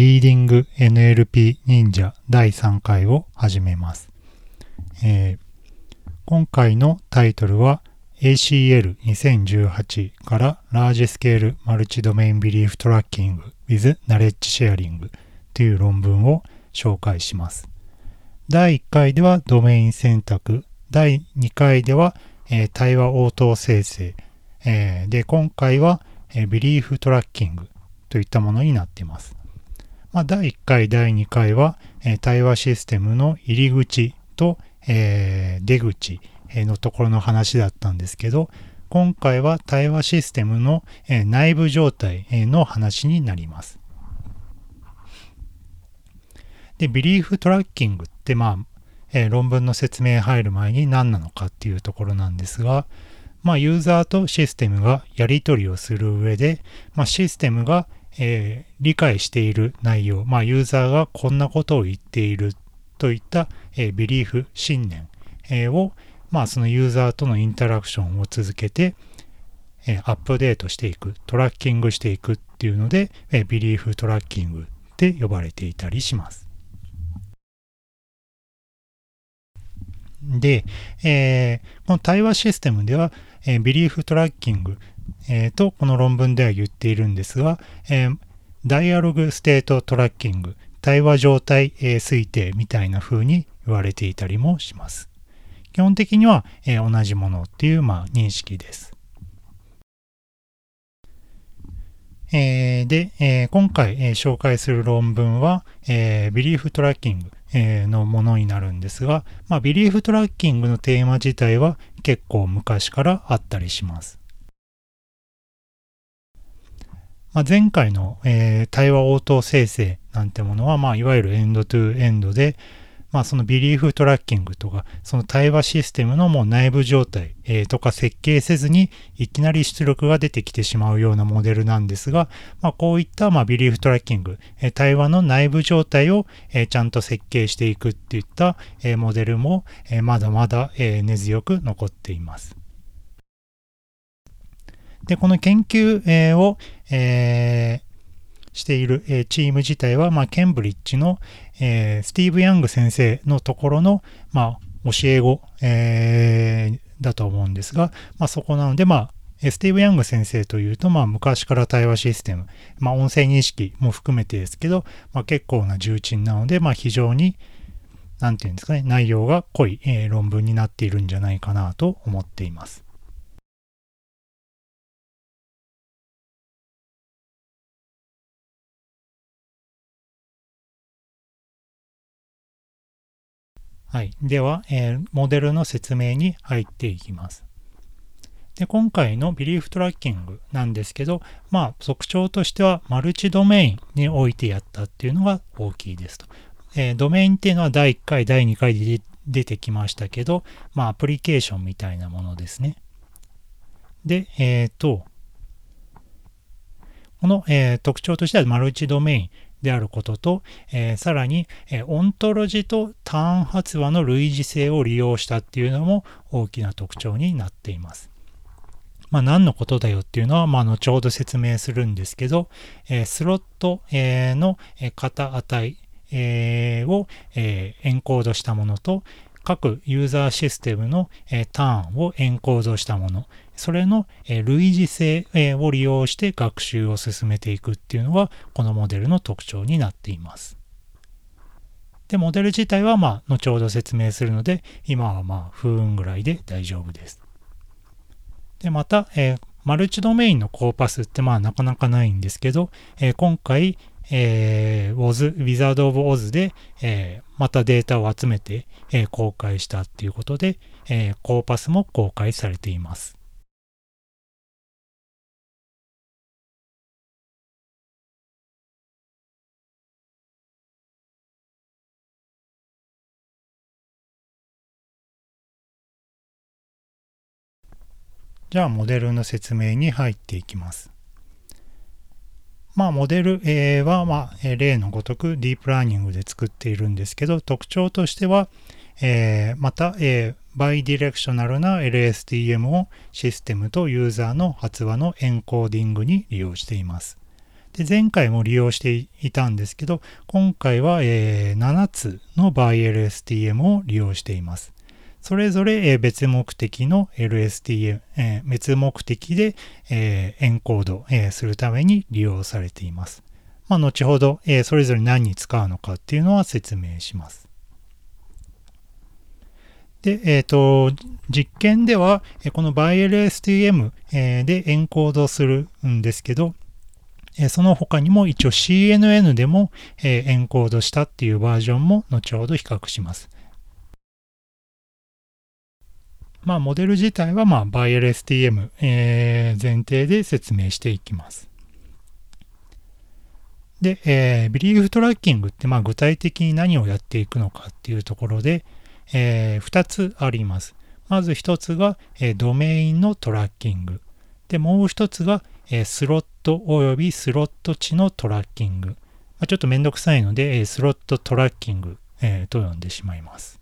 Reading NLP 忍者第3回を始めます。えー、今回のタイトルは ACL2018 からラージスケールマルチドメインビリーフトラッキング with Knowledge Sharing という論文を紹介します。第1回ではドメイン選択、第2回では、えー、対話応答生成、えー、で、今回は、えー、 belief tracking といったものになっています。まあ、第1回、第2回は、えー、対話システムの入り口と、えー、出口のところの話だったんですけど、今回は対話システムの、えー、内部状態の話になります。で、 belief tracking って、まあ、えー、論文の説明入る前に何なのかっていうところなんですが、まあ、ユーザーとシステムがやり取りをする上で、まあ、システムが、えー、理解している内容、まあ、ユーザーがこんなことを言っているといった、えー、 belief、信念、えー、を、まあ、そのユーザーとのインタラクションを続けて、えー、アップデートしていく、トラッキングしていくっていうので、えー、 belief tracking って呼ばれていたりします。で、えー、この対話システムでは、えー、 belief tracking、えー、とこの論文では言っているんですが、えー、 dialog state tracking、対話状態、えー、推定みたいな風に言われていたりもします。基本的には、えー、同じものっていう、まあ、認識です。えー、で、えー、今回、えー、紹介する論文は、えー、 belief tracking、えー、のものになるんですが、まあ、 belief tracking のテーマ自体は結構昔からあったりします。まあ、前回の、えー、対話応答生成なんてものは、まあ、いわゆる end-to-end で、まあ、その belief tracking とか、その対話システムのもう内部状態、えー、とか設計せずに、いきなり出力が出てきてしまうようなモデルなんですが、まあ、こういった、まあ、 belief tracking、えー、対話の内部状態を、えー、ちゃんと設計していくっていった、えー、モデルも、えー、まだまだ、えー、根強く残っています。で、この研究、えー、を、えー、している、えー、チーム自体は、まあ、ケンブリッジの、えー、スティーブ・ヤング先生のところの、まあ、教え子、えー、だと思うんですが、まあ、そこなので、まあ、スティーブ・ヤング先生というと、まあ、昔から対話システム、まあ、音声認識も含めてですけど、まあ、結構な重鎮なので、まあ、非常に、なんていうんですかね、内容が濃い、えー、論文になっているんじゃないかなと思っています。はい。では、えー、モデルの説明に入っていきます。で今回のビリーフトラッキングなんですけど、まあ、特徴としてはマルチドメインにおいてやったっていうのが大きいですと。えー、ドメインっていうのは第1回、第2回で出てきましたけど、まあ、アプリケーションみたいなものですね。で、えっ、ー、と、この、えー、特徴としてはマルチドメイン。であることと、えー、さらに、えー、オントロジとターン発話の類似性を利用したっていうのも大きな特徴になっています。まあ、何のことだよっていうのは、まあ、後ほど説明するんですけど、えー、スロット、えー、の型値、えー、を、えー、エンコードしたものと、各ユーザーシステムの、えー、ターンをエンコードしたもの、それの類似性を利用して学習を進めていくっていうのがこのモデルの特徴になっています。で、モデル自体はまあ後ほど説明するので今はまあ不運ぐらいで大丈夫です。で、また、えー、マルチドメインのコーパスってまあなかなかないんですけど、えー、今回、えー、Oz、Wizard of Oz で、えー、またデータを集めて、えー、公開したっていうことで、えー、コーパスも公開されています。じゃあモデルの説明に入っていきます。まあモデル、A は、まあ、例のごとくディープラーニングで作っているんですけど、特徴としては、え、また、えー、 bidirectional な LSTM をシステムとユーザーの発話のエンコーディングに利用しています。で前回も利用していたんですけど、今回は、え、7つの BiLSTM を利用しています。それぞれ、別目的の LSTM、別目的で、エンコード、するために利用されています。まあ、後ほど、それぞれ何に使うのかっていうのは説明します。で、えっ、ー、と、実験では、この ByLSTM でエンコードするんですけど、その他にも一応 CNN でもエンコードしたっていうバージョンも後ほど比較します。まあ、モデル自体は、まあ、 BiLSTM、えー、前提で説明していきます。で、えー、 belief tracking って、まあ、具体的に何をやっていくのかっていうところで、えー、2つあります。まず1つが、えー、ドメインのトラッキング。で、もう1つが、えー、スロット及びスロット値のトラッキング。まあ、ちょっとめんどくさいので、えー、スロットトラッキング、えー、と呼んでしまいます。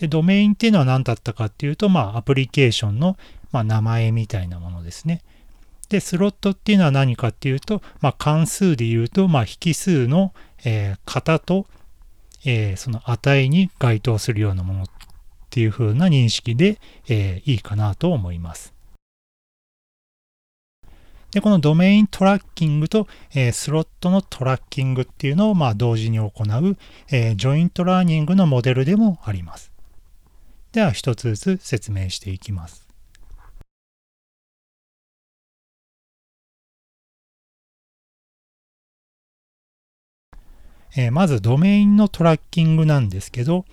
で、ドメインっていうのは何だったかっていうと、まあ、アプリケーションの、まあ、名前みたいなものですね。で、スロットっていうのは何かっていうと、まあ、関数で言うと、まあ、引数の、えー、型と、えー、その値に該当するようなものっていう風な認識で、えー、いいかなと思います。で、このドメイントラッキングと、えー、スロットのトラッキングっていうのを、まあ、同時に行う、えー、 joint learning のモデルでもあります。では、一つずつ説明していきます。えー、まずドメインのトラッキングなんですけど、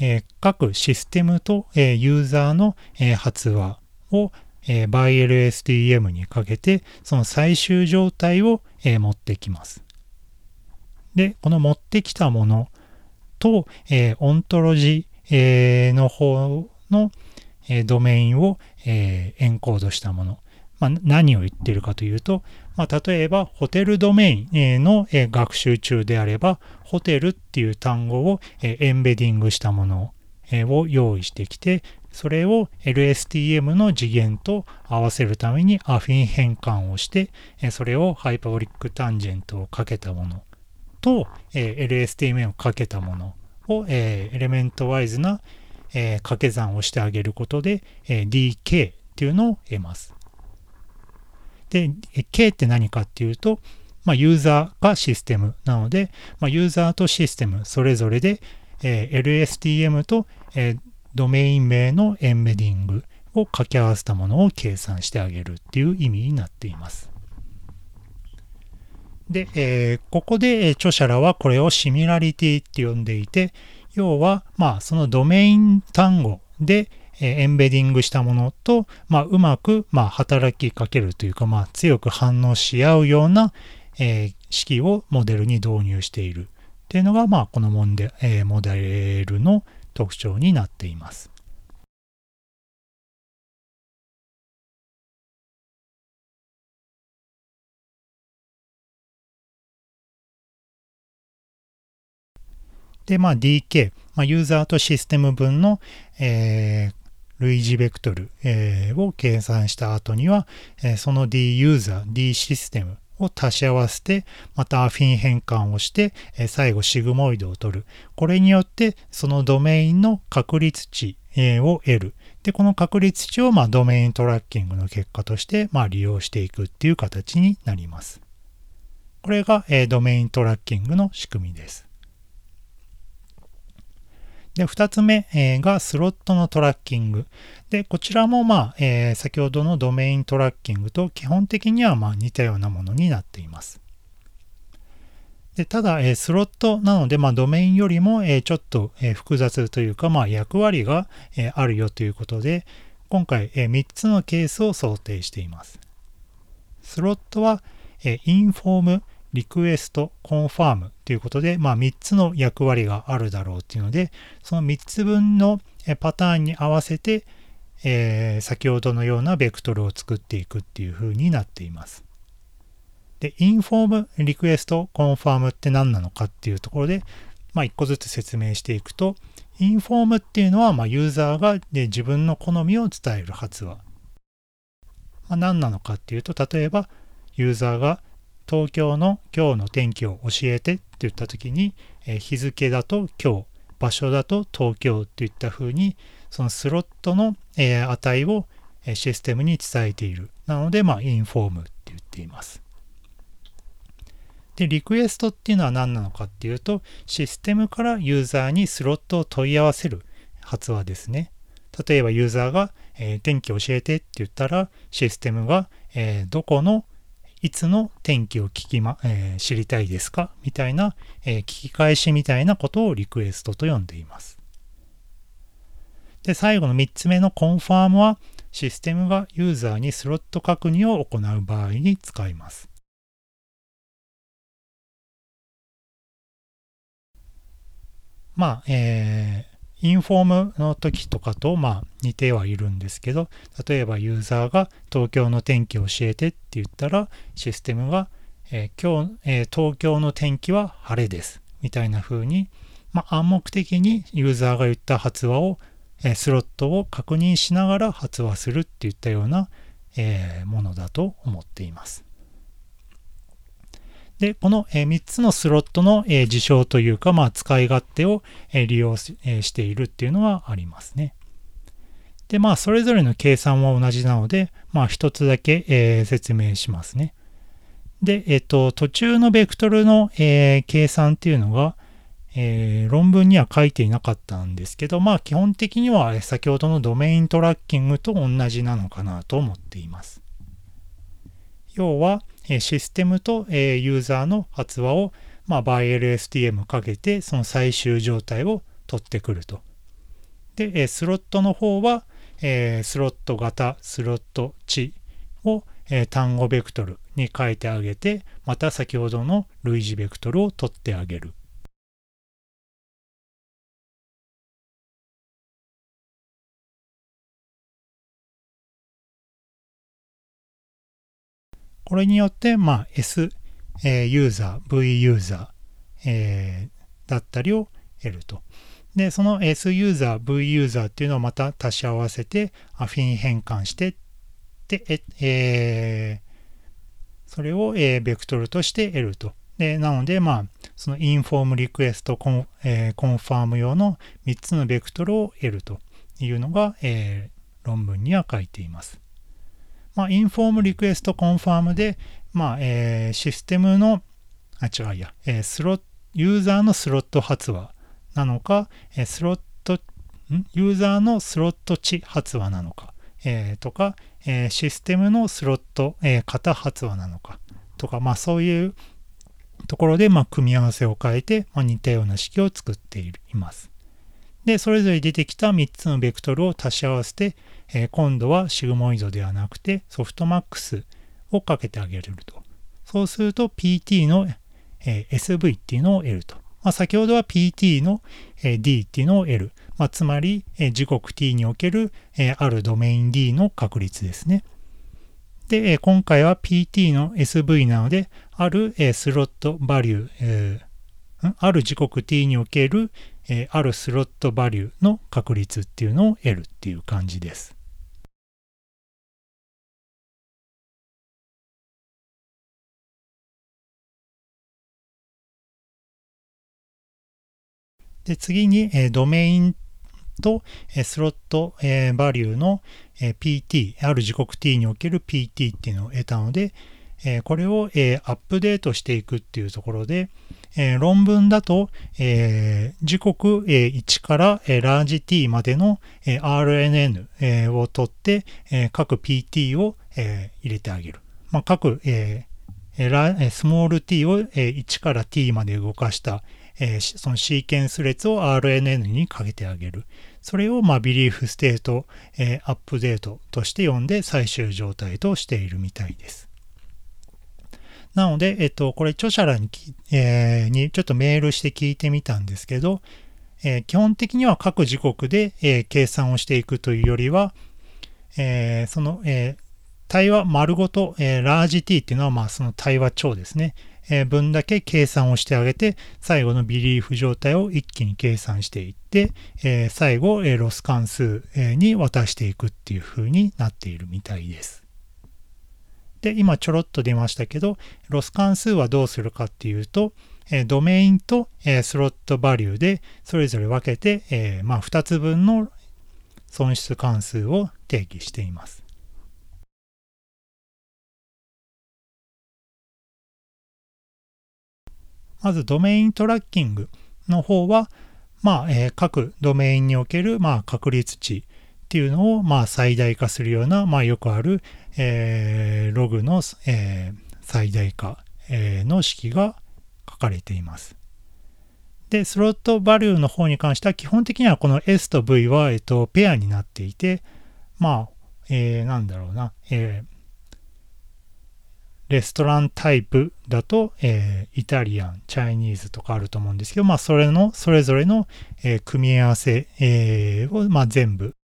えー、各システムと、えー、ユーザーの、え発話を、え ByLSTM にかけて、その最終状態を、え持ってきます。で、この持ってきたものと、えオントロジーー、の方の、えドメインを、えエンコードしたもの。まあ、何を言ってるかというと、まあ、例えばホテルドメインの学習中であれば、ホテルっていう単語をエンベディングしたものを用意してきて、それを LSTM の次元と合わせるためにアフィン変換をして、それをハイパブリックタンジェントをかけたものと LSTM をかけたものをえエレメントワイズなえ掛け算をしてあげることでえ DK っていうのを得ます。で、K って何かっていうと、まあ、ユーザーがシステムなので、まあ、ユーザーとシステムそれぞれで、えー、LSTM と、えー、ドメイン名のエンベディングを掛け合わせたものを計算してあげるっていう意味になっています。で、えー、ここで著者らはこれをシミュラリティって呼んでいて、要は、まあ、そのドメイン単語でえ、エンベディングしたものと、まあ、うまく、まあ、働きかけるというか、まあ、強く反応し合うような、えー、式をモデルに導入しているっていうのが、まあ、このモデ,、えー、モデルの特徴になっています。で、まあ、DK、まあ、ユーザーとシステム分の、えー、類似ベクトル、えー、を計算した後には、えー、その D ユーザー、D システムを足し合わせて、またアフィン変換をして、えー、最後シグモイドを取る。これによって、そのドメインの確率値、えー、を得る。で、この確率値を、まあ、ドメイントラッキングの結果として、まあ、利用していくっていう形になります。これが、えー、ドメイントラッキングの仕組みです。で、二つ目、え、がスロットのトラッキング。で、こちらもまあ、えー、先ほどのドメイントラッキングと基本的にはまあ似たようなものになっています。でただ、えー、スロットなので、まあ、ドメインよりも、えー、ちょっと、えー、複雑というか、まあ、役割が、えあるよということで、今回、え3つのケースを想定しています。スロットは、え inform、request、confirm ということで、まあ3つの役割があるだろうっていうので、その3つ分のパターンに合わせて、えー、先ほどのようなベクトルを作っていくっていう風になっています。で、 inform、request、confirm って何なのかっていうところで、まあ1個ずつ説明していくと、 inform っていうのは、まあ、ユーザーがで自分の好みを伝える発話。まあ、何なのかっていうと、例えば、ユーザーが東京の今日の天気を教えてって言った時に、えー、日付だと今日、場所だと東京っていった風に、そのスロットの、えー、値をえシステムに伝えている。なので、まあ、インフォームって言っています。で、リクエストっていうのは何なのかっていうと、システムからユーザーにスロットを問い合わせる発話ですね。例えばユーザーが、えー、天気教えてって言ったら、システムが、えー、どこのいつの天気を聞きま、えー、知りたいですか？みたいな、え聞き返しみたいなことをリクエストと呼んでいます。で、最後の3つ目のコンファームは、システムがユーザーにスロット確認を行う場合に使います。まあ、えー、インフォームの時とかと、まあ、似てはいるんですけど、例えばユーザーが東京の天気教えてって言ったら、システムが、えー、今日、えー、東京の天気は晴れです。みたいな風に、まあ、暗黙的にユーザーが言った発話を、えー、スロットを確認しながら発話するっていったような、えものだと思っています。で、この3つのスロットの事象というか、まあ、使い勝手を利用しているっていうのはありますね。で、まあ、それぞれの計算は同じなので、まあ、一つだけ、え、説明しますね。で、えっ、と、途中のベクトルの、え、計算っていうのが、えー、論文には書いていなかったんですけど、まあ、基本的には先ほどのドメイントラッキングと同じなのかなと思っています。要は、システムとユーザーの発話を、まあ、バイ LSTM かけて、その最終状態を取ってくると。で、スロットの方は、スロット型、スロット値を単語ベクトルに変えてあげて、また先ほどの類似ベクトルを取ってあげる。これによって、まあ、S、え、ユーザー、V ユーザー、えー、だったりを得ると。で、その S ユーザー、V ユーザーっていうのをまた足し合わせて、アフィン変換して、で、えー、それを、えー、ベクトルとして得ると。で、なので、まあ、その inform request con,、えー、 confirm 用の3つのベクトルを得るというのが、えー、論文には書いています。まあ、 inform request confirm で、まあ、えー、システムの、あ、違うや、えー、スロユーザーのスロット発話なのか、えー、スロット、ん？ユーザーのスロット値発話なのか、えー、とか、えー、システムのスロット、えー、型発話なのか、とか、まあそういうところで、まあ、組み合わせを変えて、まあ、似たような式を作っています。で、それぞれ出てきた3つのベクトルを足し合わせて、えー、今度はシグモイドではなくてソフトマックスをかけてあげると。そうすると PT の、えー、SV っていうのを得ると。まあ、先ほどは PT の、えー、D っていうのを得る。まあ、つまり、えー、時刻 T における、えー、あるドメイン D の確率ですね。で、えー、今回は PT の SV なので、ある、えー、スロットバリュー、えー、ある時刻 T における、えー、あるスロットバリューの確率っていうのを得るっていう感じです。で、次に、えドメインと、えスロット、えバリューの、え PT、ある時刻 t における PT っていうのを得たので、えこれを、えアップデートしていくっていうところで、え論文だと、え時刻、え1から、えラージ t までの、え RNN、えを取って、え各 PT を、え入れてあげる。まあ、各、えスモール t を、え1から t まで動かした、えー、そのシーケンス列を RNN にかけてあげる。それを、まあ、 belief state、えー、 update として読んで最終状態としているみたいです。なので、えっと、これ著者らに,、えー、にちょっとメールして聞いてみたんですけど、えー、基本的には各時刻で、えー、計算をしていくというよりは、えー、その、えー、対話丸ごと、えー、ラージ t っていうのは、まあ、その対話帳ですね。分だけ計算をしてあげて、最後のビリーフ状態を一気に計算していって、最後、ロス関数に渡していくっていう風になっているみたいです。で、今ちょろっと出ましたけど、ロス関数はどうするかっていうと、えドメインと、えスロットバリューでそれぞれ分けて、えま、2つ分の損失関数を定義しています。まずドメイントラッキングの方は、まあ、えー、各ドメインにおける、まあ、確率値っていうのを、まあ、最大化するような、まあ、よくある、えー、ログの、えー、最大化、えー、の式が書かれています。で、スロットバリューの方に関しては、基本的にはこの S と V は、えっと、ペアになっていて、まあ、えー、なんだろうな、えー、レストランタイプだと、えー、イタリアン、チャイニーズとかあると思うんですけど、まあ、それの、それぞれの、えー、組み合わせ、えー、を、まあ、全部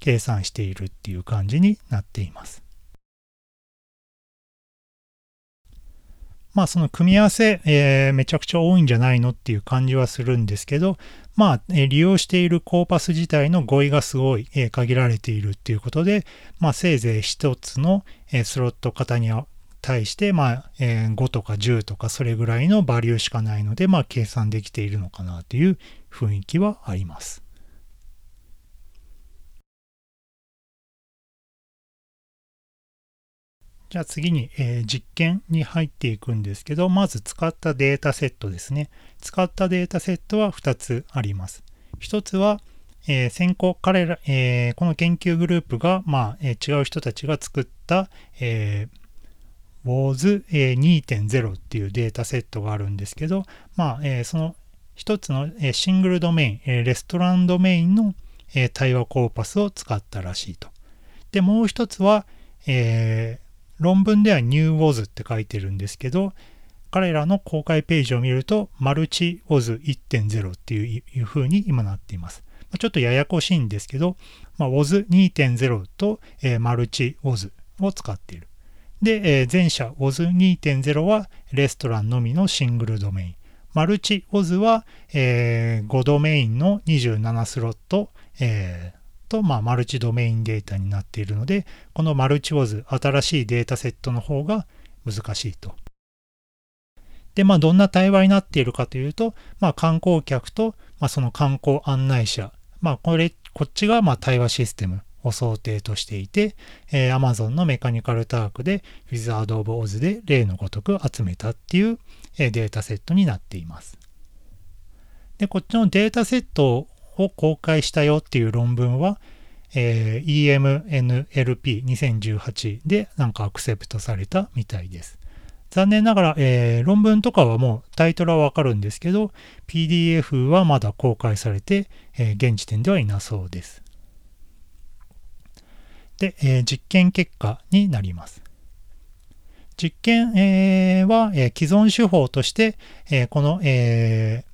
計算しているっていう感じになっています。まあその組み合わせ、えー、めちゃくちゃ多いんじゃないのっていう感じはするんですけど、まあ、えー、利用しているコーパス自体の語彙がすごい、えー、限られているっていうことで、まあせいぜい一つの、えスロット型に対して、まあえ5とか10とかそれぐらいのバリューしかないので、まあ計算できているのかなという雰囲気はあります。じゃあ次に、えー、実験に入っていくんですけど、まず使ったデータセットですね。使ったデータセットは2つあります。1つは、えー、先行、彼ら、えー、この研究グループが、まあ、えー、違う人たちが作った、えー、WOZ2.0 っていうデータセットがあるんですけど、まあ、えー、その1つの、シングルドメイン、レストランドメインの、対話コーパスを使ったらしいと。で、もう1つは、えー、論文では New WOZ って書いてるんですけど、彼らの公開ページを見ると、マルチ WOZ1.0 っていう風に今なっています。ちょっとややこしいんですけど、まあ、WOZ2.0 と、えー、マルチ WOZ を使っている。で、えー、前者 WOZ2.0 はレストランのみのシングルドメイン。マルチ WOZ は、えー、5ドメインの27スロット、えー、と、まあ、マルチドメインデータになっているので、このマルチウォズ、新しいデータセットの方が難しいと。で、まあ、どんな対話になっているかというと、まあ、観光客と、まあ、その観光案内者、まあ、これ、こっちが、まあ、対話システムを想定としていて、えー、Amazon のメカニカルタークで、ウィザード・オブ・オズで例のごとく集めたっていう、えー、データセットになっています。で、こっちのデータセットを公開したよっていう論文は、えー、EMNLP2018 でなんかアクセプトされたみたいです。残念ながら、えー、論文とかはもうタイトルはわかるんですけど、PDF はまだ公開されて、えー、現時点ではいなそうです。で、え、実験結果になります。実験、え、は、え既存手法として、えこの、え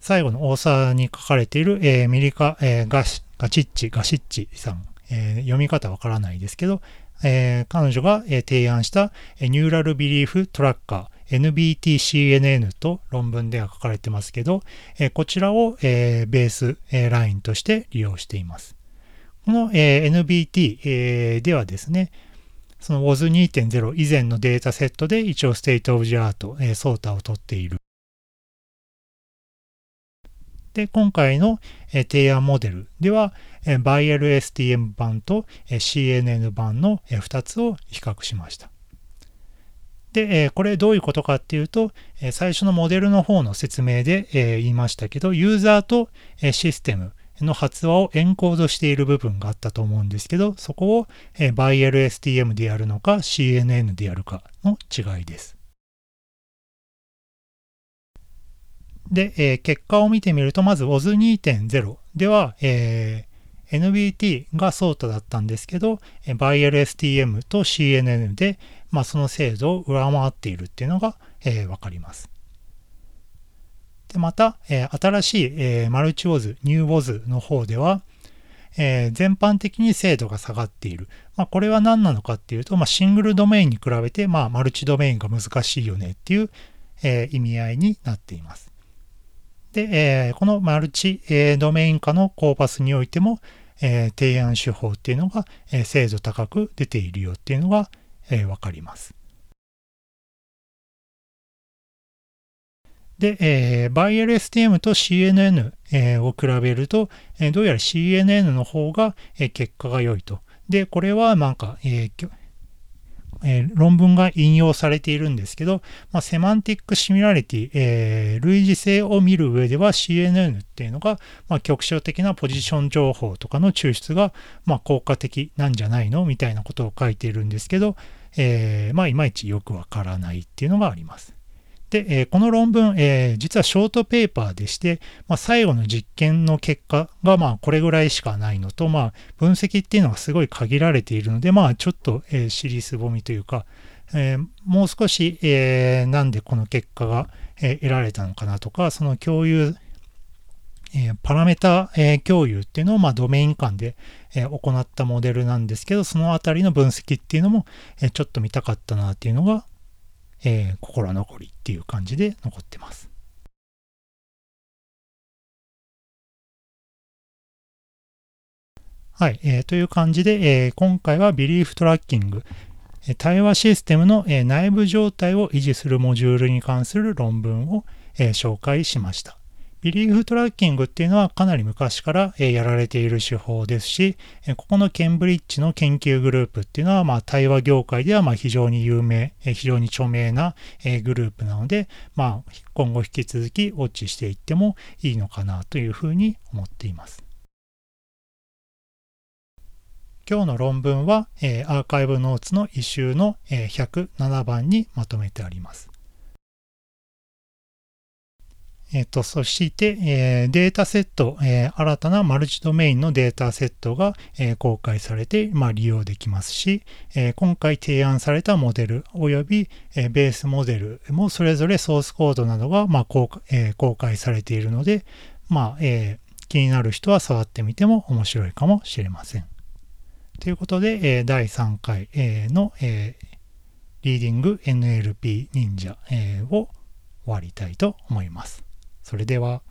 最後の大沢に書かれている、えー、ミリカ、えー、ガシガチッチ、ガシッチさん、え、読み方わからないですけど、え、彼女が、え、提案した、え、ニューラルビリーフトラッカー NBTCNN と論文では書かれてますけど、え、こちらを、え、ベース、ラインとして利用しています。この、え、NBT、えー、ではですね、その WOZ2.0 以前のデータセットで一応 state of the art、えー、 SOTA を取っているで、今回の、え提案モデルでは、え BiLSTM 版と、え CNN 版の、え2つを比較しました。で、えこれどういうことかっていうと、え最初のモデルの方の説明で、え言いましたけど、ユーザーと、えシステムの発話をエンコードしている部分があったと思うんですけど、そこを、え ByLSTM でやるのか CNN でやるかの違いです。で、えー、結果を見てみると、まず OZ2.0 では、えー、NBT がソータだったんですけど、ByLSTM と CNN で、まあ、その精度を上回っているっていうのが、えー、わかります。また、え、新しい、え、マルチウォズ、ニューウォズの方では、え、全般的に精度が下がっている。まあ、これは何なのかっていうと、まあ、シングルドメインに比べて、まあ、マルチドメインが難しいよねっていう、え、意味合いになっています。で、えー、このマルチ、え、ドメイン化のコーパスにおいても、え、提案手法っていうのが、え精度高く出ているよっていうのが、えー、わかります。で、えー、バイ LSTM と CNN、えー、を比べると、えー、どうやら CNN の方が、えー、結果が良いと。で、これはなんか、えーえー、論文が引用されているんですけど、まあ、セマンティックシミュラリティ、えー、類似性を見る上では CNN っていうのが、まあ、局所的なポジション情報とかの抽出が、まあ、効果的なんじゃないの？みたいなことを書いているんですけど、えー、まあ、いまいちよくわからないっていうのがあります。で、えー、この論文、え、実はショートペーパーでして、まあ、最後の実験の結果がまあこれぐらいしかないのと、まあ、分析っていうのがすごい限られているので、まあ、ちょっと、えー、尻すぼみというか、えー、もう少し、えー、なんでこの結果が、えー、得られたのかなとか、その共有、え、パラメータ、え、共有っていうのを、まあ、ドメイン間で、え、行ったモデルなんですけど、そのあたりの分析っていうのも、え、ちょっと見たかったなっていうのが、えー、心残りっていう感じで残ってます。はい、えー、という感じで、えー、今回はビリーフトラッキング、対話システムの、えー、内部状態を維持するモジュールに関する論文を、えー、紹介しました。ビリーフトラッキングっていうのはかなり昔から、やられている手法ですし、ここのケンブリッジの研究グループっていうのは、まあ、対話業界ではま非常に有名、非常に著名な、グループなので、まあ、今後引き続きウォッチしていってもいいのかなというふうに思っています。今日の論文は、アーカイブノーツの一周の、107番にまとめてあります。えっ、と、そして、えー、データセット、えー、新たなマルチドメインのデータセットが、えー、公開されて、まあ、利用できますし、え今回提案されたモデル及び、えベースモデルもそれぞれソースコードなどが、まあ公え公開されているので、まあえ気になる人は触ってみても面白いかもしれません。ということで、え第3回、えの、えリーディング NLP 忍者、えを終わりたいと思います。それでは。